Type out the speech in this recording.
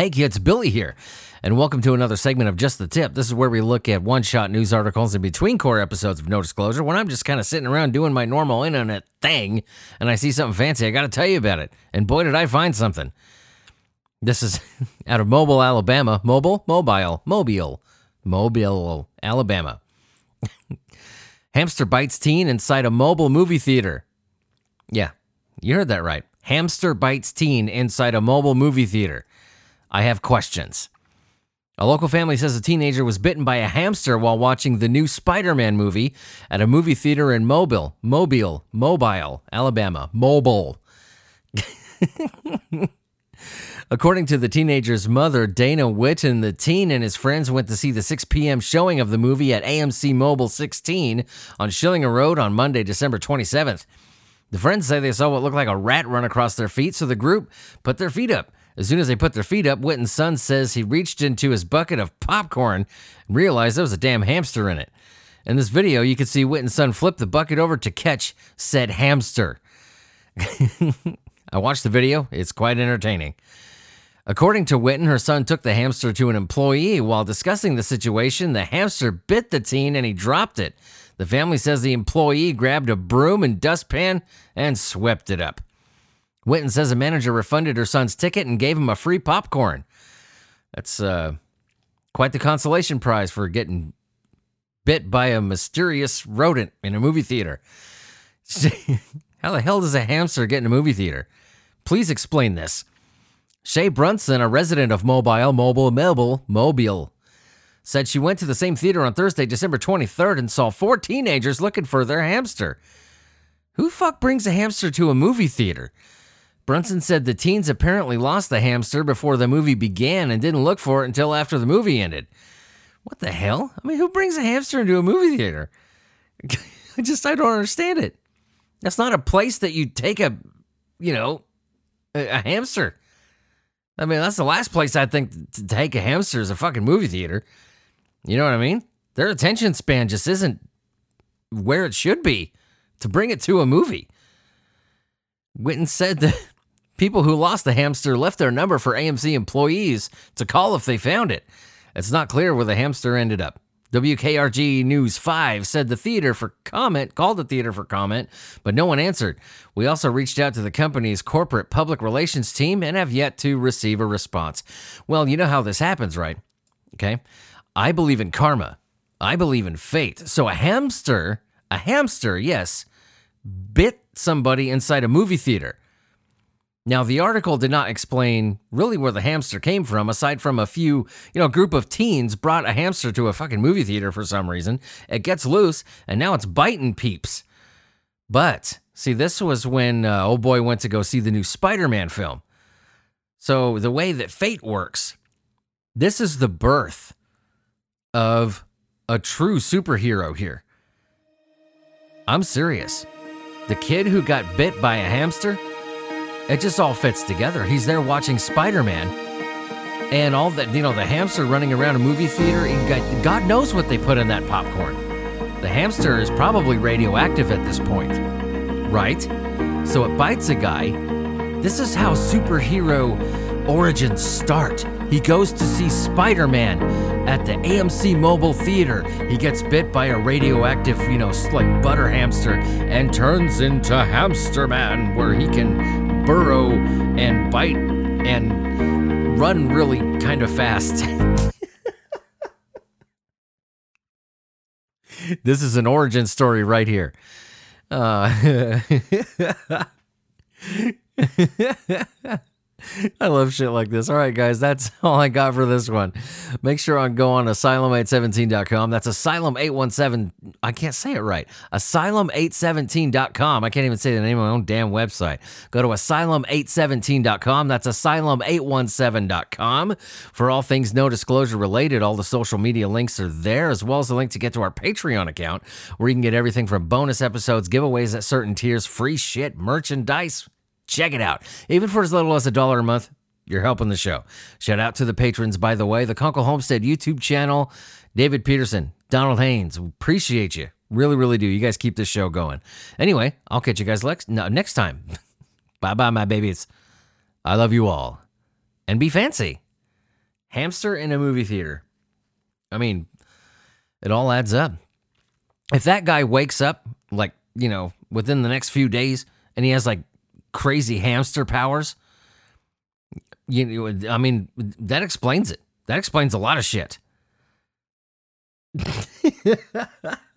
Hey kids, Billy here, and welcome to another segment of Just the Tip. This is where we look at one shot news articles in between core episodes of No Disclosure when I'm just kind of sitting around doing my normal internet thing and I see something fancy. I got to tell you about it. And boy, did I find something. This is out of Mobile, Alabama. Mobile? Mobile. Mobile. Mobile, Alabama. Hamster bites teen inside a mobile movie theater. Yeah, you heard that right. Hamster bites teen inside a mobile movie theater. I have questions. A local family says a teenager was bitten by a hamster while watching the new Spider Man movie at a movie theater in Mobile, Mobile, Mobile, Alabama. Mobile. According to the teenager's mother, Dana Witten, the teen and his friends went to see the 6 p.m. showing of the movie at AMC Mobile 16 on Schillinger Road on Monday, December 27th. The friends say they saw what looked like a rat run across their feet, so the group put their feet up. As soon as they put their feet up, Witten's son says he reached into his bucket of popcorn and realized there was a damn hamster in it. In this video, you can see Witten's son flip the bucket over to catch said hamster. I watched the video, it's quite entertaining. According to Witten, her son took the hamster to an employee. While discussing the situation, the hamster bit the teen and he dropped it. The family says the employee grabbed a broom and dustpan and swept it up. Witten says a manager refunded her son's ticket and gave him a free popcorn. That's uh, quite the consolation prize for getting bit by a mysterious rodent in a movie theater. How the hell does a hamster get in a movie theater? Please explain this. Shay Brunson, a resident of Mobile, Mobile, Mobile, Mobile, said she went to the same theater on Thursday, December 23rd, and saw four teenagers looking for their hamster. Who fuck brings a hamster to a movie theater? Brunson said the teens apparently lost the hamster before the movie began and didn't look for it until after the movie ended. What the hell? I mean, who brings a hamster into a movie theater? I just, I don't understand it. That's not a place that you take a, you know, a, a hamster. I mean, that's the last place I think to take a hamster is a fucking movie theater. You know what I mean? Their attention span just isn't where it should be to bring it to a movie. Witten said that people who lost the hamster left their number for AMC employees to call if they found it. It's not clear where the hamster ended up. WKRG News 5 said the theater for comment called the theater for comment, but no one answered. We also reached out to the company's corporate public relations team and have yet to receive a response. Well, you know how this happens, right? Okay. I believe in karma. I believe in fate. So a hamster, a hamster, yes, bit somebody inside a movie theater. Now, the article did not explain really where the hamster came from, aside from a few, you know, group of teens brought a hamster to a fucking movie theater for some reason. It gets loose, and now it's biting peeps. But, see, this was when uh, old boy went to go see the new Spider Man film. So, the way that fate works, this is the birth of a true superhero here. I'm serious. The kid who got bit by a hamster it just all fits together. He's there watching Spider Man, and all that, you know, the hamster running around a movie theater. God knows what they put in that popcorn. The hamster is probably radioactive at this point, right? So it bites a guy. This is how superhero origins start. He goes to see Spider Man at the AMC Mobile Theater. He gets bit by a radioactive, you know, like butter hamster and turns into Hamster Man, where he can burrow and bite and run really kind of fast. this is an origin story right here. Uh, I love shit like this. All right, guys, that's all I got for this one. Make sure I go on asylum817.com. That's asylum817. I can't say it right. Asylum817.com. I can't even say the name of my own damn website. Go to asylum817.com. That's asylum817.com. For all things no disclosure related, all the social media links are there, as well as the link to get to our Patreon account, where you can get everything from bonus episodes, giveaways at certain tiers, free shit, merchandise Check it out. Even for as little as a dollar a month, you're helping the show. Shout out to the patrons, by the way, the Kunkel Homestead YouTube channel, David Peterson, Donald Haynes. Appreciate you. Really, really do. You guys keep this show going. Anyway, I'll catch you guys next, no, next time. bye bye, my babies. I love you all. And be fancy. Hamster in a movie theater. I mean, it all adds up. If that guy wakes up, like, you know, within the next few days and he has like crazy hamster powers, you I mean, that explains it. That explains a lot of shit.